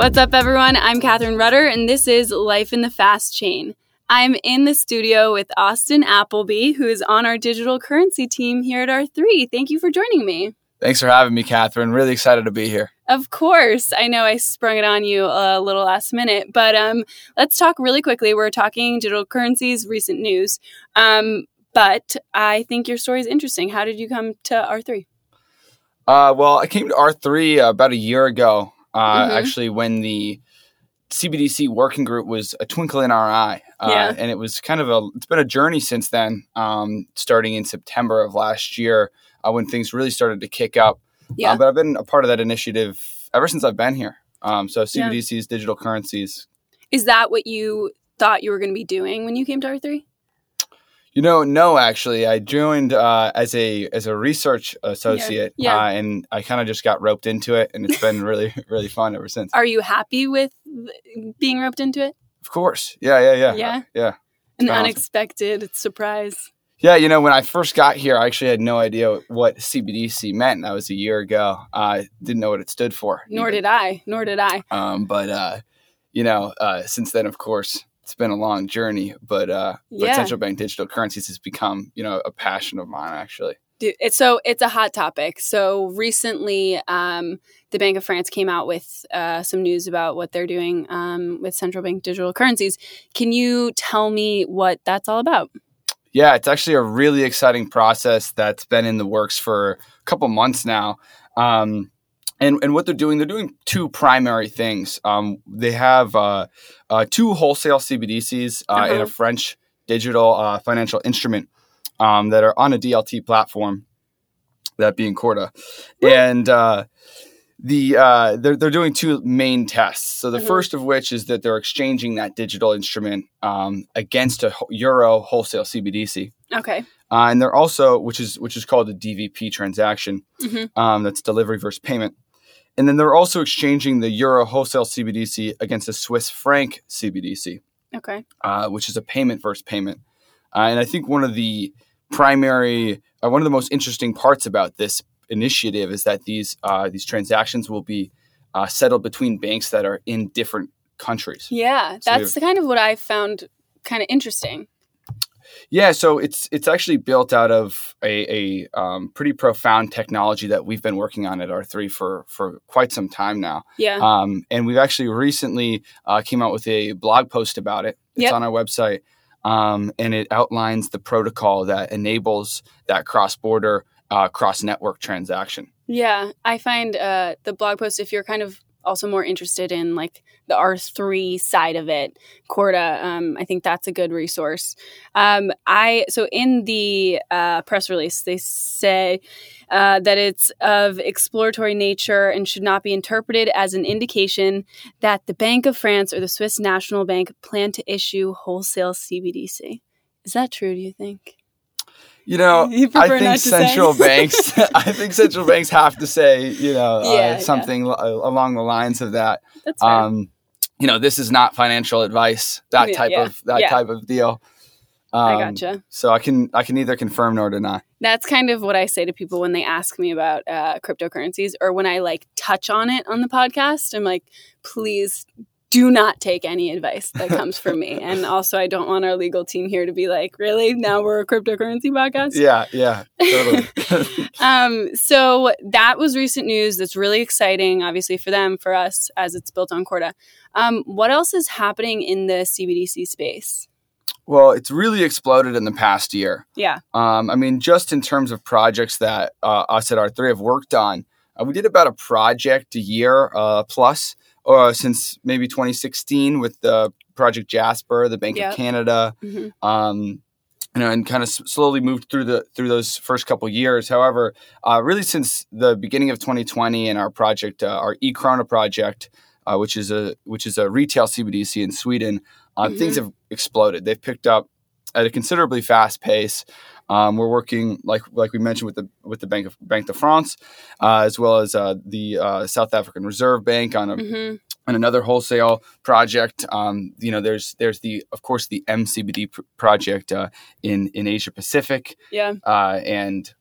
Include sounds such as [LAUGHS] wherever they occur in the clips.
What's up, everyone? I'm Catherine Rudder, and this is Life in the Fast Chain. I'm in the studio with Austin Appleby, who is on our digital currency team here at R3. Thank you for joining me. Thanks for having me, Catherine. Really excited to be here. Of course. I know I sprung it on you a little last minute, but um, let's talk really quickly. We're talking digital currencies, recent news. Um, but I think your story is interesting. How did you come to R3? Uh, well, I came to R3 uh, about a year ago, uh, mm-hmm. actually, when the CBDC working group was a twinkle in our eye. Uh, yeah. And it was kind of a, it's been a journey since then, um, starting in September of last year uh, when things really started to kick up. Yeah. Uh, but I've been a part of that initiative ever since I've been here. Um, so CBDCs, yeah. digital currencies. Is that what you thought you were going to be doing when you came to R3? You know, no, actually, I joined uh, as a as a research associate, yeah. Yeah. Uh, and I kind of just got roped into it, and it's been [LAUGHS] really really fun ever since. Are you happy with being roped into it? Of course, yeah, yeah, yeah, yeah, yeah. An unexpected awesome. surprise. Yeah, you know, when I first got here, I actually had no idea what CBDC meant. That was a year ago. I didn't know what it stood for. Nor did I. Nor did I. Um, but uh, you know, uh, since then, of course, it's been a long journey, but uh, yeah. but central bank digital currencies has become you know a passion of mine actually. Dude, it's so it's a hot topic. So recently, um, the Bank of France came out with uh, some news about what they're doing um, with central bank digital currencies. Can you tell me what that's all about? Yeah, it's actually a really exciting process that's been in the works for a couple months now. Um, and, and what they're doing, they're doing two primary things. Um, they have uh, uh, two wholesale CBDCs uh, uh-huh. and a French digital uh, financial instrument um, that are on a DLT platform, that being Corda. And uh, the uh, they're, they're doing two main tests. So the mm-hmm. first of which is that they're exchanging that digital instrument um, against a euro wholesale CBDC. Okay. Uh, and they're also, which is which is called a DVP transaction. Mm-hmm. Um, that's delivery versus payment. And then they're also exchanging the euro wholesale CBDC against a Swiss franc CBDC. Okay. Uh, which is a payment versus payment. Uh, and I think one of the primary, uh, one of the most interesting parts about this initiative is that these uh, these transactions will be uh, settled between banks that are in different countries. Yeah, so that's kind of what I found kind of interesting. Yeah, so it's it's actually built out of a, a um, pretty profound technology that we've been working on at R3 for for quite some time now. Yeah, um, and we've actually recently uh, came out with a blog post about it. It's yep. on our website, um, and it outlines the protocol that enables that cross border, uh, cross network transaction. Yeah, I find uh, the blog post if you're kind of also more interested in like the R3 side of it, Corda, um, I think that's a good resource. Um, I so in the uh, press release they say uh, that it's of exploratory nature and should not be interpreted as an indication that the Bank of France or the Swiss National Bank plan to issue wholesale CBDC. Is that true? Do you think? You know, [LAUGHS] you I think central [LAUGHS] banks. [LAUGHS] I think central banks have to say, you know, uh, yeah, uh, something yeah. l- along the lines of that. That's fair. Um, you know, this is not financial advice. That yeah, type of that type of deal. Um, I gotcha. So I can I can neither confirm nor deny. That's kind of what I say to people when they ask me about uh, cryptocurrencies, or when I like touch on it on the podcast. I'm like, please do not take any advice that comes from me. [LAUGHS] And also, I don't want our legal team here to be like, really? Now we're a cryptocurrency podcast? Yeah, yeah, totally. [LAUGHS] [LAUGHS] um, so that was recent news. That's really exciting, obviously, for them, for us, as it's built on Corda. Um, what else is happening in the CBDC space? Well, it's really exploded in the past year. Yeah. Um, I mean, just in terms of projects that uh, us at R3 have worked on, uh, we did about a project a year uh, plus uh, since maybe 2016 with the Project Jasper, the Bank yep. of Canada. Mm-hmm. Um, you know, and kind of slowly moved through the through those first couple years. However, uh, really since the beginning of 2020 and our project, uh, our e-krona project, uh, which is a which is a retail CBDC in Sweden, uh, mm-hmm. things have exploded. They've picked up at a considerably fast pace. Um, we're working, like like we mentioned, with the with the Bank of Banque de France, uh, as well as uh, the uh, South African Reserve Bank on a mm-hmm. on another wholesale project. Um, you know, there's there's the of course the MCBD pr- project uh, in in Asia Pacific. Yeah, uh, and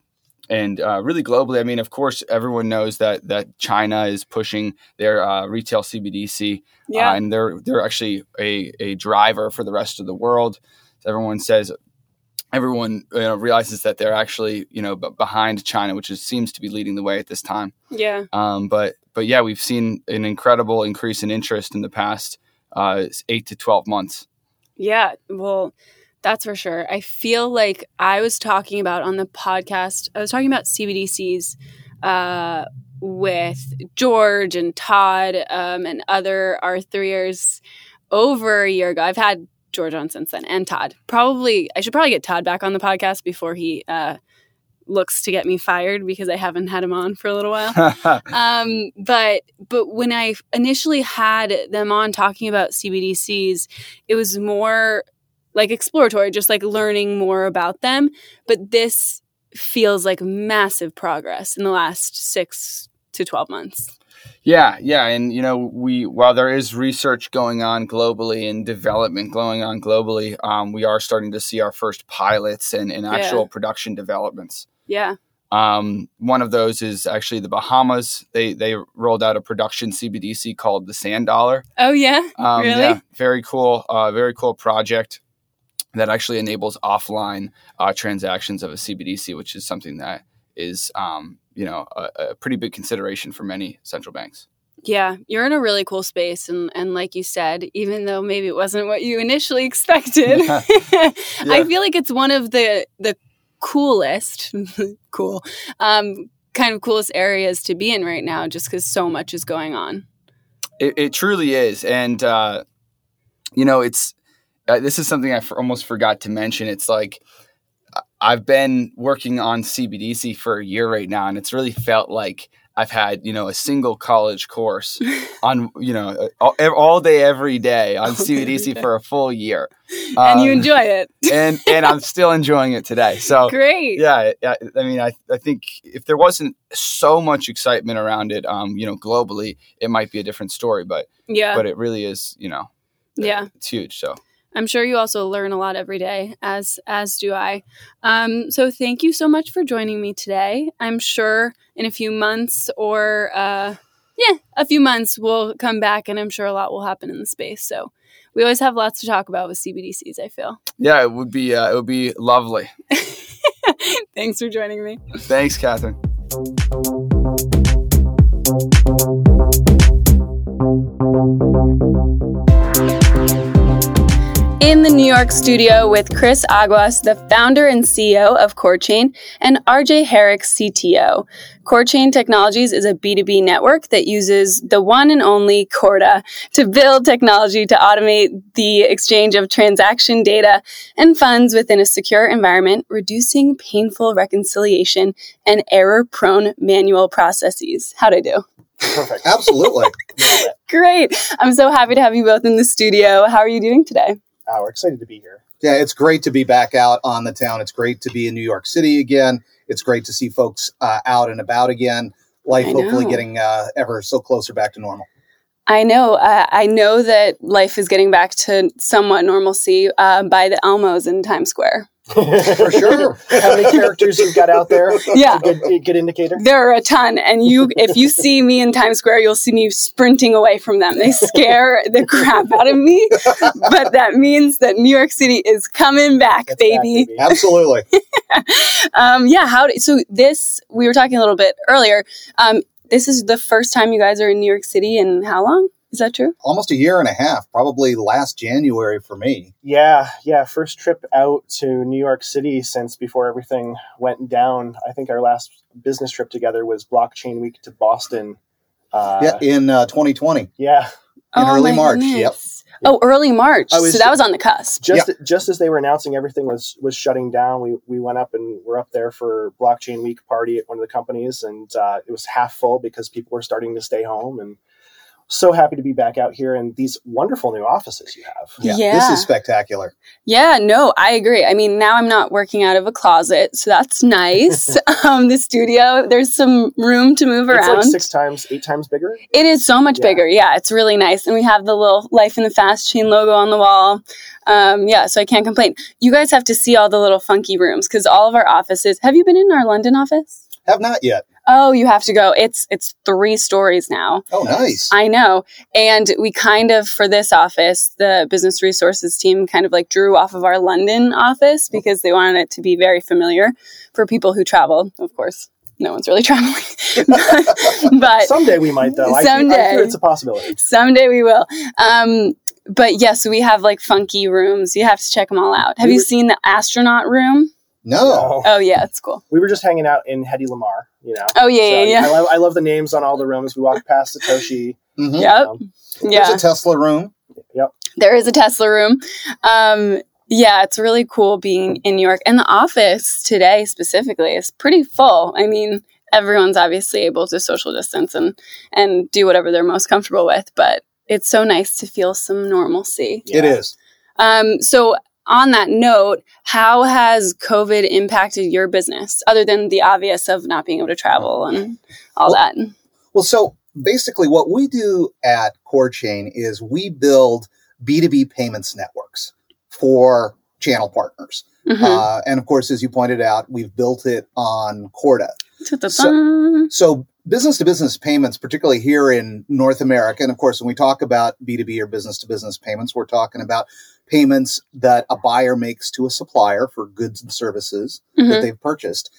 and uh, really globally. I mean, of course, everyone knows that that China is pushing their uh, retail CBDC, Yeah. and they're they're actually a a driver for the rest of the world. Everyone says. Everyone you know, realizes that they're actually, you know, b- behind China, which is, seems to be leading the way at this time. yeah. Um, but but yeah, we've seen an incredible increase in interest in the past uh, eight to twelve months. Yeah, well, that's for sure. I feel like I was talking about on the podcast, I was talking about CBDCs uh, with George and Todd um, and other R3ers over a year ago. I've had George on since then and Todd. Probably, I should probably get Todd back on the podcast before he uh, looks to get me fired because I haven't had him on for a little while [LAUGHS] um, but but when I initially had them on talking about CBDCs, it was more like exploratory, just like learning more about them. But this feels like massive progress in the last six to twelve months. Yeah, yeah, and you know, we while there is research going on globally and development going on globally, um, we are starting to see our first pilots and, and actual Yeah. production developments. Yeah, Um, one of those is actually the Bahamas. They they rolled out a production CBDC called the Sand Dollar. Oh yeah, Um, Really? Yeah, very cool. Uh, very cool project that actually enables offline uh, transactions of a CBDC, which is something that is um, you know a, a pretty big consideration for many central banks. yeah. You're in a really cool space, and and like you said, even though maybe it wasn't what you initially [LAUGHS] expected, Yeah. [LAUGHS] I feel like it's one of the the coolest, [LAUGHS] cool, um, kind of coolest areas to be in right now, just because so much is going on. It, it truly is, and uh, you know, it's uh, this is something I f- almost forgot to mention. It's like I've been working on CBDC for a year right now, and it's really felt like I've had you know a single college course [LAUGHS] on you know all, all day every day on All CBDC day. for a full year, and you Um, enjoy it. and and I'm still enjoying it today. So Great. yeah, I, I mean, I, I think if there wasn't so much excitement around it, um, you know, globally, it might be a different story. But Yeah. but it really is, you know, yeah. it's huge. So I'm sure you also learn a lot every day, as as do I. Um, so thank you so much for joining me today. I'm sure in a few months or uh, yeah, a few months we'll come back, and I'm sure a lot will happen in the space. So we always have lots to talk about with CBDCs. I feel. yeah, it would be uh, it would be lovely. [LAUGHS] Thanks for joining me. Thanks, Catherine. In the New York studio with Chris Aguas, the founder and CEO of CoreChain, and RJ Herrick, CTO. CoreChain Technologies is a B2B network that uses the one and only Corda to build technology to automate the exchange of transaction data and funds within a secure environment, reducing painful reconciliation and error prone manual processes. How'd I do? Perfect. Absolutely. [LAUGHS] Great. I'm so happy to have you both in the studio. How are you doing today? We're excited to be here. Yeah, it's great to be back out on the town. It's great to be in New York City again. It's great to see folks uh, out and about again. Life hopefully getting uh, ever so closer back to normal. I know. Uh, I know that life is getting back to somewhat normalcy uh, by the Elmos in Times Square. For sure. How many [LAUGHS] characters you've got out there? Yeah. Good, good indicator. There are a ton, and you, if you see me in Times Square, you'll see me sprinting away from them. They scare the crap out of me, but that means that New York City is coming back, That's that, baby. Absolutely. [LAUGHS] Um, yeah. How? Do, so this we were talking a little bit earlier. Um, this is the first time you guys are in New York City in how long? Is that true? Almost a year and a half, probably last January for me. Yeah, yeah. First trip out to New York City since before everything went down. I think our last business trip together was Blockchain Week to Boston. Uh, yeah, in uh, 2020. yeah. In early my March, yep. Oh, early March. Was- so that was on the cusp. Just just as they were announcing everything was was shutting down, we we went up and we're up there for Blockchain Week party at one of the companies, and uh, it was half full because people were starting to stay home and. So happy to be back out here in these wonderful new offices you have. Yeah, Yeah. this is spectacular. Yeah, no, I agree. I mean, now I'm not working out of a closet, so that's nice. [LAUGHS] um, the studio, there's some room to move It's around. like six times, eight times bigger. It is so much Yeah. bigger. Yeah, it's really nice. And we have the little Life in the Fast Chain logo on the wall. Um, yeah, so I can't complain. You guys have to see all the little funky rooms because all of our offices. Have you been in our London office? Have not yet. Oh, you have to go. It's it's three stories now. Oh, nice. I know. And we kind of, for this office, the business resources team kind of like drew off of our London office because they wanted it to be very familiar for people who travel. Of course, no one's really [LAUGHS] traveling. [LAUGHS] but Someday we might, though. I, I Someday. hear it's a possibility. someday we will. Um, but yes, we have like funky rooms. You have to check them all out. Have We you were- seen the astronaut room? No. Oh, yeah, it's cool. We were just hanging out in Hedy Lamarr, you know. Oh, yeah, So yeah, yeah. I love, I love the names on all the rooms. We walked past Satoshi. Mhm. Yep. Um, Yeah. There's a Tesla room. Yep. There is a Tesla room. Um, yeah, it's really cool being in New York. And the office today specifically is pretty full. I mean, everyone's obviously able to social distance and and do whatever they're most comfortable with, but it's so nice to feel some normalcy. It yeah. is. Um, so on that note, how has COVID impacted your business other than the obvious of not being able to travel and all that? Well, so basically, what we do at CoreChain is we build B2B payments networks for channel partners. Mhm. Uh, and of course, as you pointed out, we've built it on Corda. Ta-ta-ta. So, business to business payments, particularly here in North America, and of course, when we talk about B2B or business to business payments, we're talking about payments that a buyer makes to a supplier for goods and services that Mhm. they've purchased.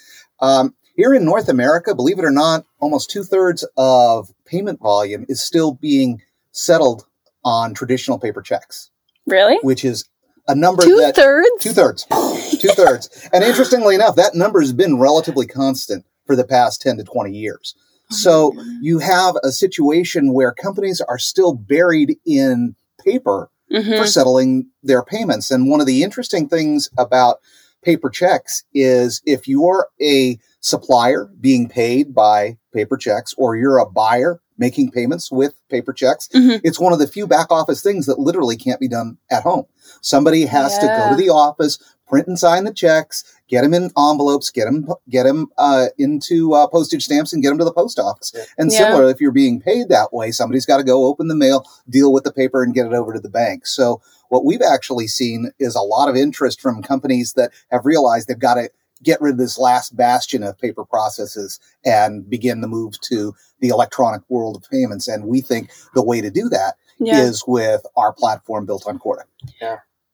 Um, here in North America, believe it or not, almost two thirds of payment volume is still being settled on traditional paper checks, Really? which is a number Two that thirds? two thirds, [LAUGHS] two thirds. And interestingly enough, that number has been relatively constant for the past 10 to 20 years. So you have a situation where companies are still buried in paper Mhm. for settling their payments. And one of the interesting things about paper checks is if you're a supplier being paid by paper checks or you're a buyer making payments with paper checks, Mhm. it's one of the few back office things that literally can't be done at home. Somebody has to go to the office, print and sign the checks, get them in envelopes, get them get them uh, into uh, postage stamps, and get them to the post office. Yeah. And Yeah. similar, if you're being paid that way, somebody's got to go open the mail, deal with the paper, and get it over to the bank. So what we've actually seen is a lot of interest from companies that have realized they've got to get rid of this last bastion of paper processes and begin the move to the electronic world of payments. And we think the way to do that is Yeah. with our platform built on Corda.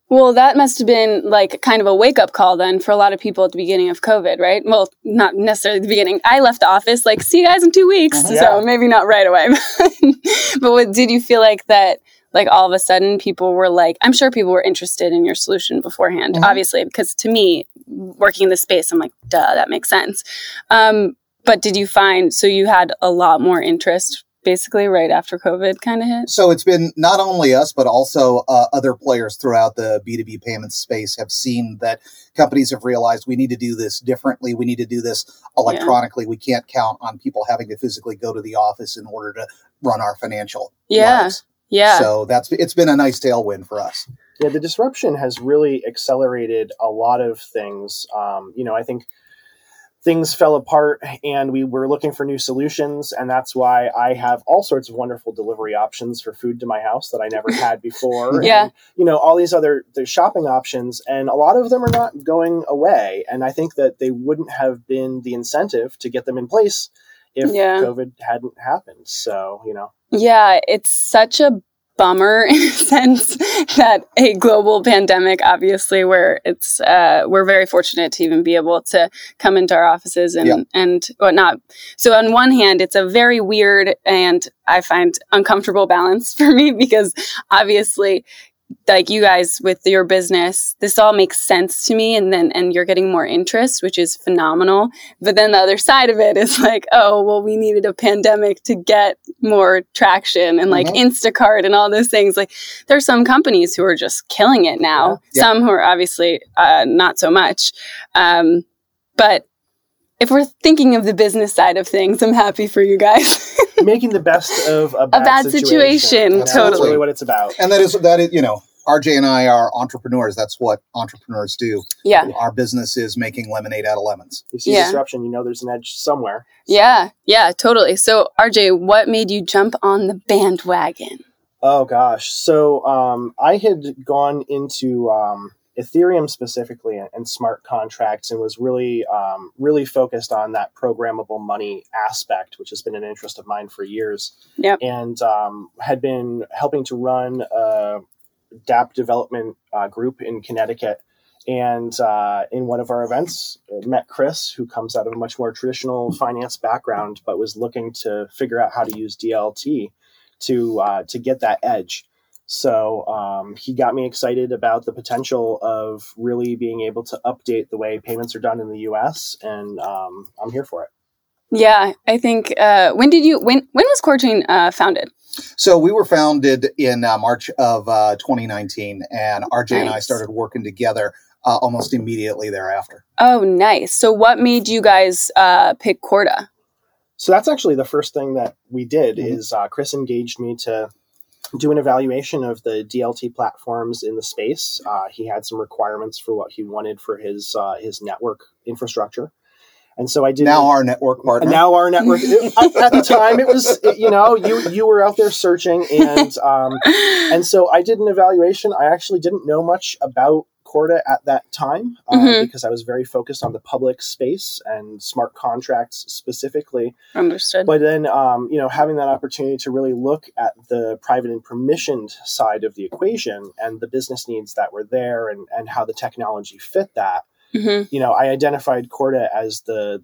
Well, that must have been like kind of a wake up call then for a lot of people at the beginning of COVID, right? Well, not necessarily the beginning. I left the office like, see you guys in two weeks. Yeah. So maybe not right away. [LAUGHS] but what, did you feel like that, like all of a sudden people were like, I'm sure people were interested in your solution beforehand, Mhm. obviously, because to me, working in the space, I'm like, duh, that makes sense. Um, but did you find, so you had a lot more interest basically right after COVID kind of hit? So it's been not only us, but also uh, other players throughout the B2B payments space have seen that companies have realized we need to do this differently. We need to do this electronically. We can't count on people having to physically go to the office in order to run our financial Yeah. lives. Yeah. So that's it's been a nice tailwind for us. Yeah, the disruption has really accelerated a lot of things. Um, you know, I think things fell apart and we were looking for new solutions. And that's why I have all sorts of wonderful delivery options for food to my house that I never [LAUGHS] had before. Yeah. And, you know, all these other the shopping options, and a lot of them are not going away. And I think that they wouldn't have been the incentive to get them in place if Yeah. COVID hadn't happened. So, you know, Yeah, it's such a bummer [LAUGHS] in a sense that a global pandemic, obviously, where it's uh, we're very fortunate to even be able to come into our offices and Yeah. and whatnot. So on one hand, it's a very weird and I find uncomfortable balance [LAUGHS] for me because obviously like you guys with your business this all makes sense to me and then and you're getting more interest which is phenomenal. But then the other side of it is [LAUGHS] like oh well we needed a pandemic to get more traction and like Mhm. instacart and all those things. Like there's some companies who are just killing it now. Yeah. some who are obviously uh, not so much. Um, but if we're thinking of the business side of things, I'm happy for you guys. [LAUGHS] Making the best of a bad, bad situation, You know, That's really what it's about. And that is that is you know RJ and I are entrepreneurs. That's what entrepreneurs do. yeah. Our business is making lemonade out of lemons. You see Yeah. disruption, you know there's an edge somewhere. Yeah. Yeah, totally. So, RJ, what made you jump on the bandwagon? Oh gosh. So um, I had gone into um, Ethereum specifically and, smart contracts and was really um, really focused on that programmable money aspect, which has been an interest of mine for years. Yep. And um, had been helping to run a DApp development uh, group in Connecticut. And uh, in one of our events, uh, met Chris, who comes out of a much more traditional finance background, but was looking to figure out how to use DLT to uh, to get that edge. So um, he got me excited about the potential of really being able to update the way payments are done in the U.S. And um, I'm here for it. Yeah, I think uh, when did you when when was CoreChain uh, founded? So we were founded in uh, March of uh, 2019, and RJ and I started working together uh, almost immediately thereafter. Oh, nice. So, what made you guys uh, pick Corda? So that's actually the first thing that we did Mhm. is uh, Chris engaged me to do an evaluation of the DLT platforms in the space. Uh, he had some requirements for what he wanted for his uh, his network infrastructure, and so I did Now our network partner. now our network [LAUGHS] at, at the time it was you know you you were out there searching and um, and so I did an evaluation. I actually didn't know much about Corda at that time um, Mhm. because I was very focused on the public space and smart contracts specifically. Understood. But then, um, you know, having that opportunity to really look at the private and permissioned side of the equation and the business needs that were there and, and how the technology fit that, hmm you know, I identified Corda as the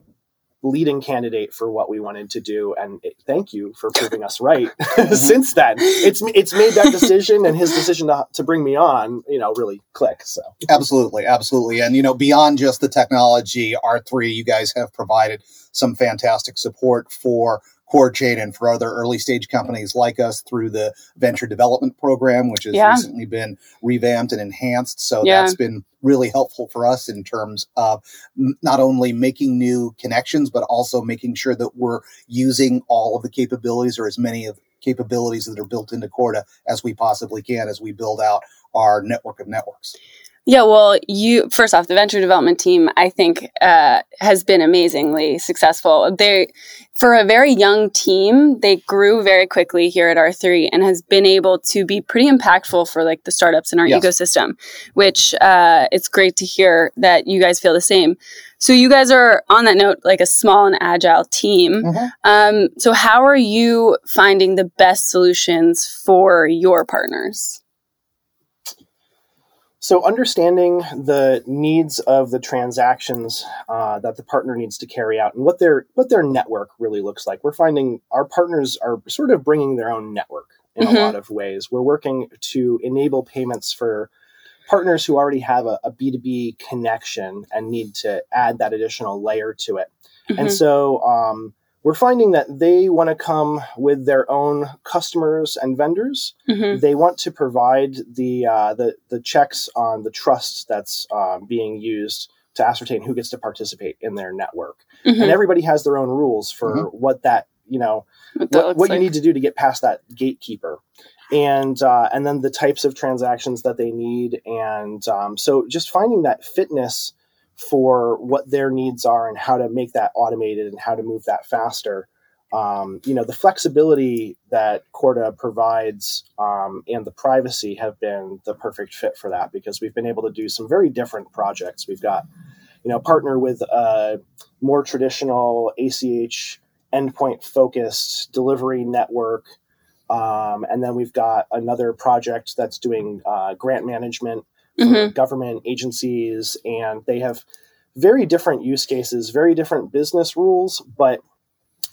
leading candidate for what we wanted to do. And it, thank you for [LAUGHS] proving us right. [LAUGHS] Mm-hmm. Since then, it's it's made that decision and his decision to, to bring me on, you know, really click. So Absolutely, absolutely. And you know, beyond just the technology, R3, you guys have provided some fantastic support for CoreChain and for other early stage companies like us through the venture development program, which has Yeah. recently been revamped and enhanced. So Yeah. that's been really helpful for us in terms of not only making new connections, but also making sure that we're using all of the capabilities or as many of capabilities that are built into Corda as we possibly can as we build out our network of networks. Yeah, well, you first off, the venture development team, I think, uh, has been amazingly successful. They, for a very young team, they grew very quickly here at R3 and has been able to be pretty impactful for like the startups in our Yes. ecosystem. Which uh, it's great to hear that you guys feel the same. So you guys are on that note, like a small and agile team. Mhm. Um, so how are you finding the best solutions for your partners? So, understanding the needs of the transactions uh, that the partner needs to carry out and what their what their network really looks like, we're finding our partners are sort of bringing their own network in Mhm. a lot of ways. We're working to enable payments for partners who already have a, a B2B connection and need to add that additional layer to it. And Mhm. so um, we're finding that they want to come with their own customers and vendors Mhm. they want to provide the uh, the the checks on the trust that's um, being used to ascertain who gets to participate in their network. Mhm. And everybody has their own rules for what that you know What that what, looks what you need to do to get past that gatekeeper. And uh, and then the types of transactions that they need, and um, so just finding that fitness for what their needs are and how to make that automated and how to move that faster um, you know the flexibility that Corda provides um, and the privacy have been the perfect fit for that because we've been able to do some very different projects. We've got you know partner with a more traditional ACH endpoint focused delivery network, um, and then we've got another project that's doing uh, grant management for Mhm. government agencies, and they have very different use cases, very different business rules, but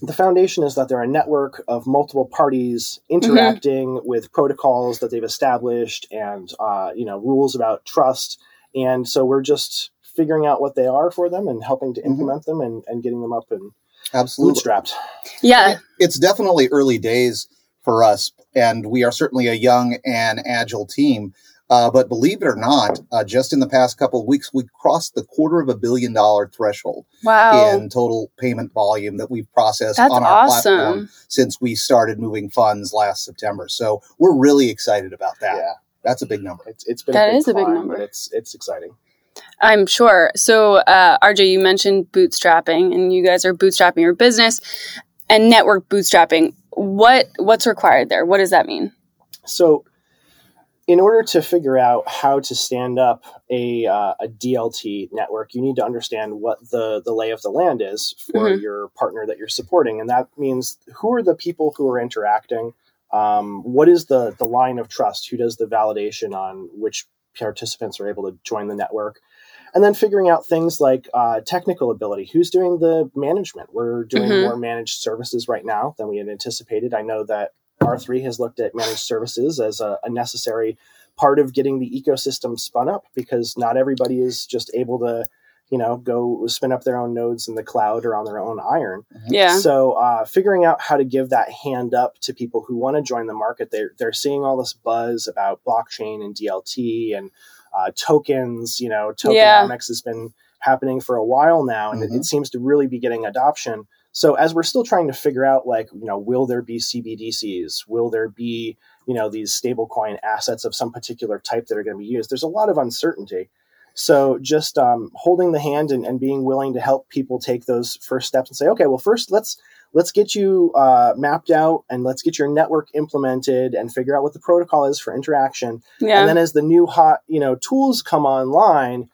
the foundation is that they're a network of multiple parties interacting with protocols that they've established and uh, you know rules about trust and so we're just figuring out what they are for them and helping to Mhm. implement them and, and getting them up and Absolutely. bootstrapped Yeah. it's definitely early days for us, and we are certainly a young and agile team. Uh, but believe it or not, uh, just in the past couple of weeks, we crossed the quarter of a billion dollar threshold Wow. in total payment volume that we've processed That's on our awesome. platform since we started moving funds last September. So we're really excited about that. Yeah, That's a big number. it's it's been That a big is a big number. it's it's exciting. I'm sure. So, uh, RJ, you mentioned bootstrapping, and you guys are bootstrapping your business and network bootstrapping. What what's required there? What does that mean? So, in order to figure out how to stand up a, uh, a DLT network, you need to understand what the, the lay of the land is for Mhm. your partner that you're supporting. And that means who are the people who are interacting? Um, what is the, the line of trust? Who does the validation on which participants are able to join the network? And then figuring out things like uh, technical ability. Who's doing the management? We're doing Mhm. more managed services right now than we had anticipated. I know that R3 has looked at managed services as a, a necessary part of getting the ecosystem spun up because not everybody is just able to, you know, go spin up their own nodes in the cloud or on their own iron. Yeah. So uh, figuring out how to give that hand up to people who want to join the market, they're, they're seeing all this buzz about blockchain and DLT and uh, tokens. You know, Yeah. tokenomics has been happening for a while now, and it, it seems to really be getting adoption. So as we're still trying to figure out, like, you know, will there be CBDCs? Will there be, you know, these stablecoin assets of some particular type that are going to be used? There's a lot of uncertainty. So just um, holding the hand and, and being willing to help people take those first steps and say, okay, well, first let's let's get you uh, mapped out and let's get your network implemented and figure out what the protocol is for interaction. Yeah. And then as the new hot, you know, tools come online,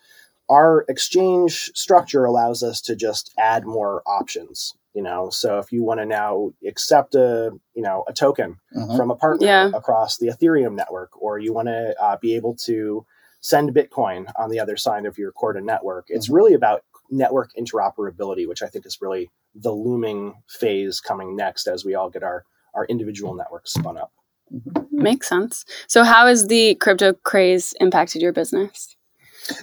our exchange structure allows us to just add more options. You know, so if you want to now accept a, you know, a token Mhm. from a partner Yeah. across the Ethereum network, or you want to uh, be able to send Bitcoin on the other side of your Corda network. It's really about network interoperability, which I think is really the looming phase coming next as we all get our our individual networks spun up. Makes sense. So, how has the crypto craze impacted your business?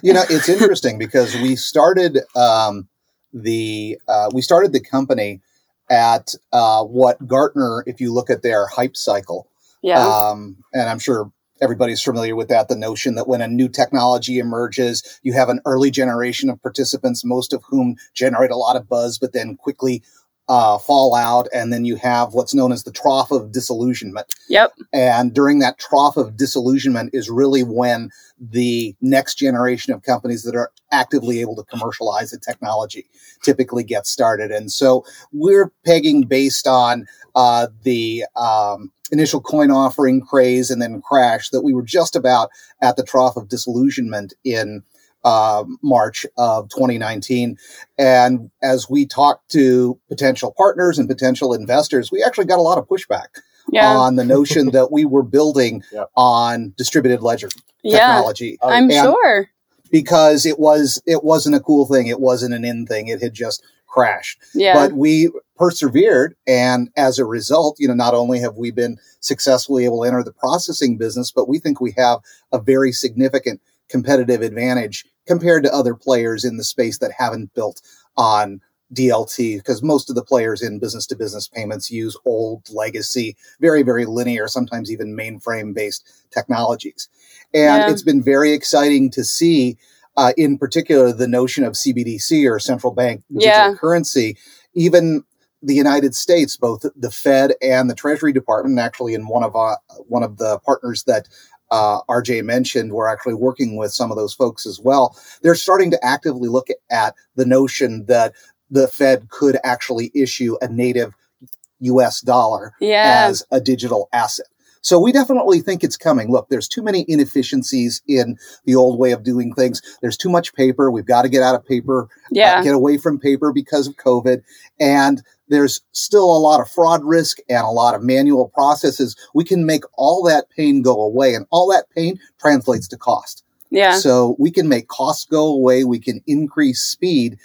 you know it's interesting because we started um, the uh, we started the company at uh, what Gartner, if you look at their hype cycle, Yeah. um, and I'm sure everybody's familiar with that. The notion that when a new technology emerges, you have an early generation of participants, most of whom generate a lot of buzz, but then quickly uh, fall out, and then you have what's known as the trough of disillusionment. yep. And during that trough of disillusionment is really when the next generation of companies that are actively able to commercialize the technology typically get started. And so we're pegging based on uh, the um, initial coin offering craze and then crash that we were just about at the trough of disillusionment in uh, March of 2019. And as we talked to potential partners and potential investors, we actually got a lot of pushback Yeah. on the notion that we were building [LAUGHS] Yep. on distributed ledger technology. yeah. technology I'm and- sure. because it was it wasn't a cool thing it wasn't an in thing it had just crashed Yeah. but we persevered and as a result you know not only have we been successfully able to enter the processing business but we think we have a very significant competitive advantage compared to other players in the space that haven't built on DLT because most of the players in business to business payments use old legacy, very, very linear, sometimes even mainframe based technologies. And Yeah. it's been very exciting to see, uh, in particular, the notion of CBDC or central bank digital Yeah. currency, even the United States, both the Fed and the Treasury Department, actually in one of uh, one of the partners that uh, RJ mentioned, we're actually working with some of those folks as well. They're starting to actively look at the notion that the Fed could actually issue a native US dollar yeah. as a digital asset. So we definitely think it's coming. Look, there's too many inefficiencies in the old way of doing things. There's too much paper. We've got to get out of paper, uh, yeah. get away from paper because of COVID. And there's still a lot of fraud risk and a lot of manual processes. We can make all that pain go away and all that pain translates to cost. yeah. So we can make costs go away. We can increase speed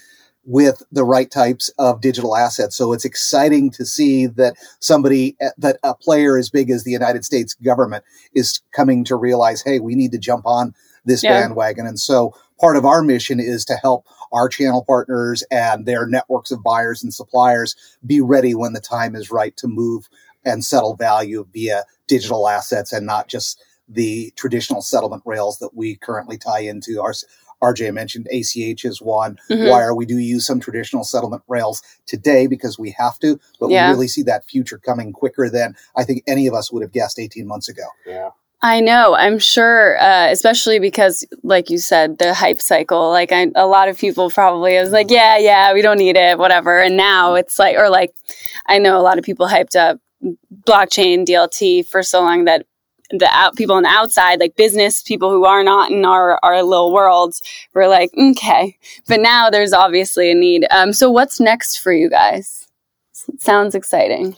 with the right types of digital assets. So it's exciting to see that somebody, that a player as big as the United States government is coming to realize, hey, we need to jump on this Yeah. bandwagon. And so part of our mission is to help our channel partners and their networks of buyers and suppliers be ready when the time is right to move and settle value via digital assets and not just the traditional settlement rails that we currently tie into. Our RJ mentioned ACH is one. Mhm. Wire, we do use some traditional settlement rails today because we have to, but Yeah. we really see that future coming quicker than I think any of us would have guessed 18 months ago. Yeah. I know. I'm sure, uh, especially because, like you said, the hype cycle. Like I, a lot of people probably was like, "Yeah, yeah, we don't need it, whatever." And now it's like, or like, I know a lot of people hyped up blockchain DLT for so long that the out people on the outside, like business people who are not in our our little worlds, were like, "Okay," but now there's obviously a need. Um, so what's next for you guys? Sounds exciting.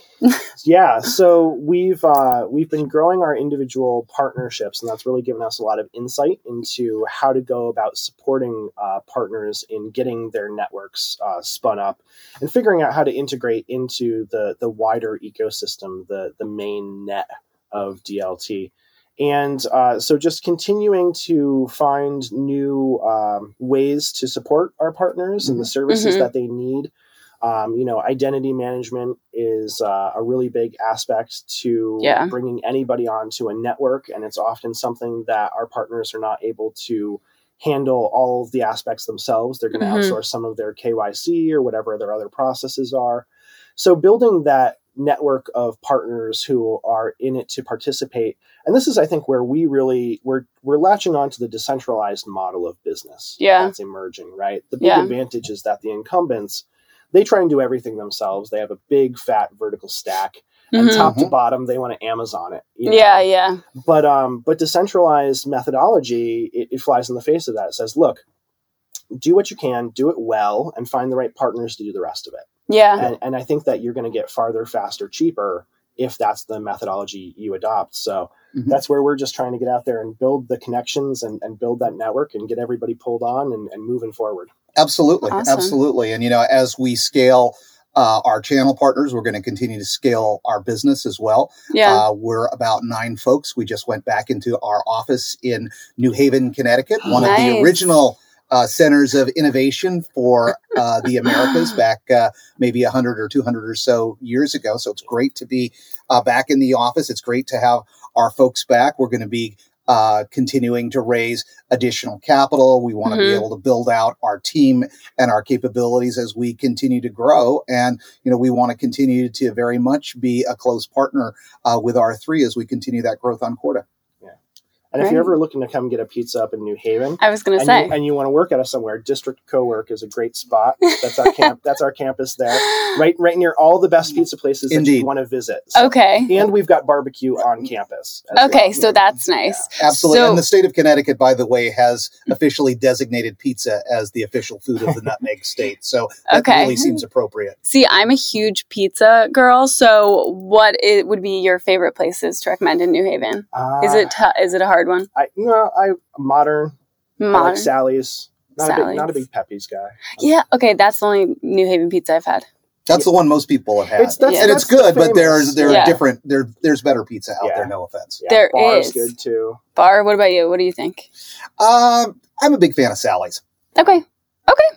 yeah so we've uh, we've been growing our individual partnerships and that's really given us a lot of insight into how to go about supporting uh, partners in getting their networks uh, spun up and figuring out how to integrate into the the wider ecosystem the the main net of dlt and uh, so just continuing to find new um, ways to support our partners and the services Mhm. that they need um, you know, identity management is uh, a really big aspect to Yeah. bringing anybody onto a network, and it's often something that our partners are not able to handle all of the aspects themselves. They're going to Mhm. outsource some of their KYC or whatever their other processes are. So, building that network of partners who are in it to participate, and this is, I think, where we really we're we're latching on to the decentralized model of business Yeah. that's emerging. Right, the big Yeah. advantage is that the incumbents they try and do everything themselves. They have a big fat vertical stack, and Mhm. top to bottom, they want to Amazon it. you know? Yeah, yeah, But um, but decentralized methodology, it, it flies in the face of that. It says, look, do what you can, do it well, and find the right partners to do the rest of it. yeah. And, and I think that you're going to get farther, faster, cheaper if that's the methodology you adopt. So Mhm. that's where we're just trying to get out there and build the connections and, and build that network and get everybody pulled on and, and moving forward. Absolutely, Awesome. absolutely. And you know, as we scale uh, our channel partners, we're going to continue to scale our business as well. Yeah. Uh, we're about nine folks. We just went back into our office in New Haven, Connecticut, one of the original uh, centers of innovation for uh, the Americas [LAUGHS] back uh, maybe 100 or 200 or so years ago. So it's great to be uh, back in the office. It's great to have our folks back. We're going to be uh, continuing to raise additional capital. We want to be Mhm. able to build out our team and our capabilities as we continue to grow. And, you know, we want to continue to very much be a close partner uh, with R3 as we continue that growth on Corda. And if you're ever looking to come get a pizza up in New Haven, I was gonna say. you, and you want to work out of somewhere, District Co-work is a great spot. That's our camp. [LAUGHS] that's our campus there, right, right near all the best pizza places that Indeed. you want to visit. So- Okay. and we've got barbecue on campus. Okay, well. so that's nice. Absolutely. So- and the state of Connecticut, by the way, has officially designated pizza as the official food of the [LAUGHS] nutmeg state. So that Okay. really seems appropriate. See, I'm a huge pizza girl. So, what it would be your favorite places to recommend in New Haven? Uh, Is it t- is it a hard one? I no, I modern. I like Modern. Sally's. Not a big, not a big Pepe's guy. Yeah. Okay, that's the only New Haven pizza I've had. That's the one most people have had. It's that's, Yeah. and that's it's good, the but there's famous- there Yeah. are different there there's better pizza out Yeah. there. No offense. yeah, There bar's is. good too. Bar. What about you? What do you think? Um, I'm a big fan of Sally's. Okay. Okay.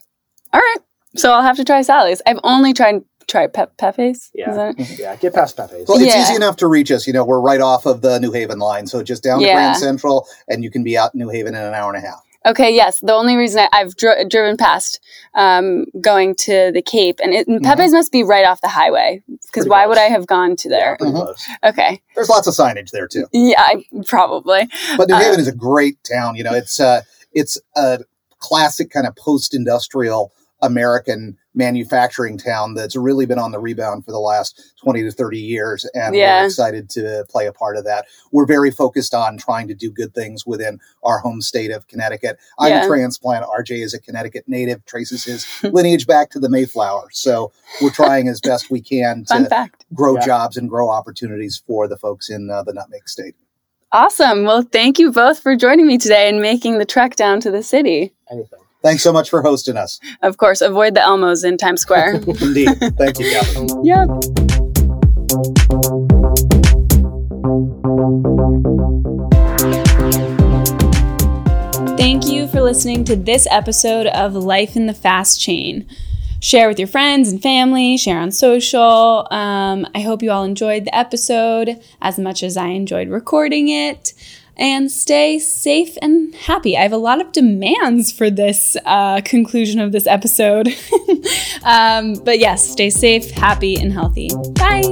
All right. So I'll have to try Sally's. I've only tried try Pe- Pepe's. Yeah. Is that- Yeah, get past Pepe's. Well, it's Yeah. easy enough to reach us. You know, we're right off of the New Haven line, so just down to Yeah. Grand Central, and you can be out in New Haven in an hour and a half. Okay, yes. The only reason I, I've dri- driven past um, going to the Cape, and, it, and Mhm. Pepe's must be right off the highway. Because why close. would I have gone to Yeah, there? pretty Mhm. close. Okay. There's lots of signage there too. Yeah, I, probably. But New Uh, Haven is a great town. You know, it's uh it's a classic kind of post-industrial American manufacturing town that's really been on the rebound for the last 20 to 30 years. And Yeah. we're excited to play a part of that. We're very focused on trying to do good things within our home state of Connecticut. I'm Yeah. a transplant. RJ is a Connecticut native, traces his [LAUGHS] lineage back to the Mayflower. So we're trying as best we can [LAUGHS] to fact. grow Yeah. jobs and grow opportunities for the folks in uh, the Nutmeg State. Awesome. Well, thank you both for joining me today and making the trek down to the city. Anything. Thanks so much for hosting us. Of course, avoid the Elmos in Times Square. [LAUGHS] [LAUGHS] Indeed. Thank you, Catherine. yep. Thank you for listening to this episode of Life in the Fast Chain. Share with your friends and family, share on social. Um, I hope you all enjoyed the episode as much as I enjoyed recording it. And stay safe and happy. I have a lot of demands for this uh, conclusion of this episode. [LAUGHS] um, but yes, stay safe, happy, and healthy. Bye.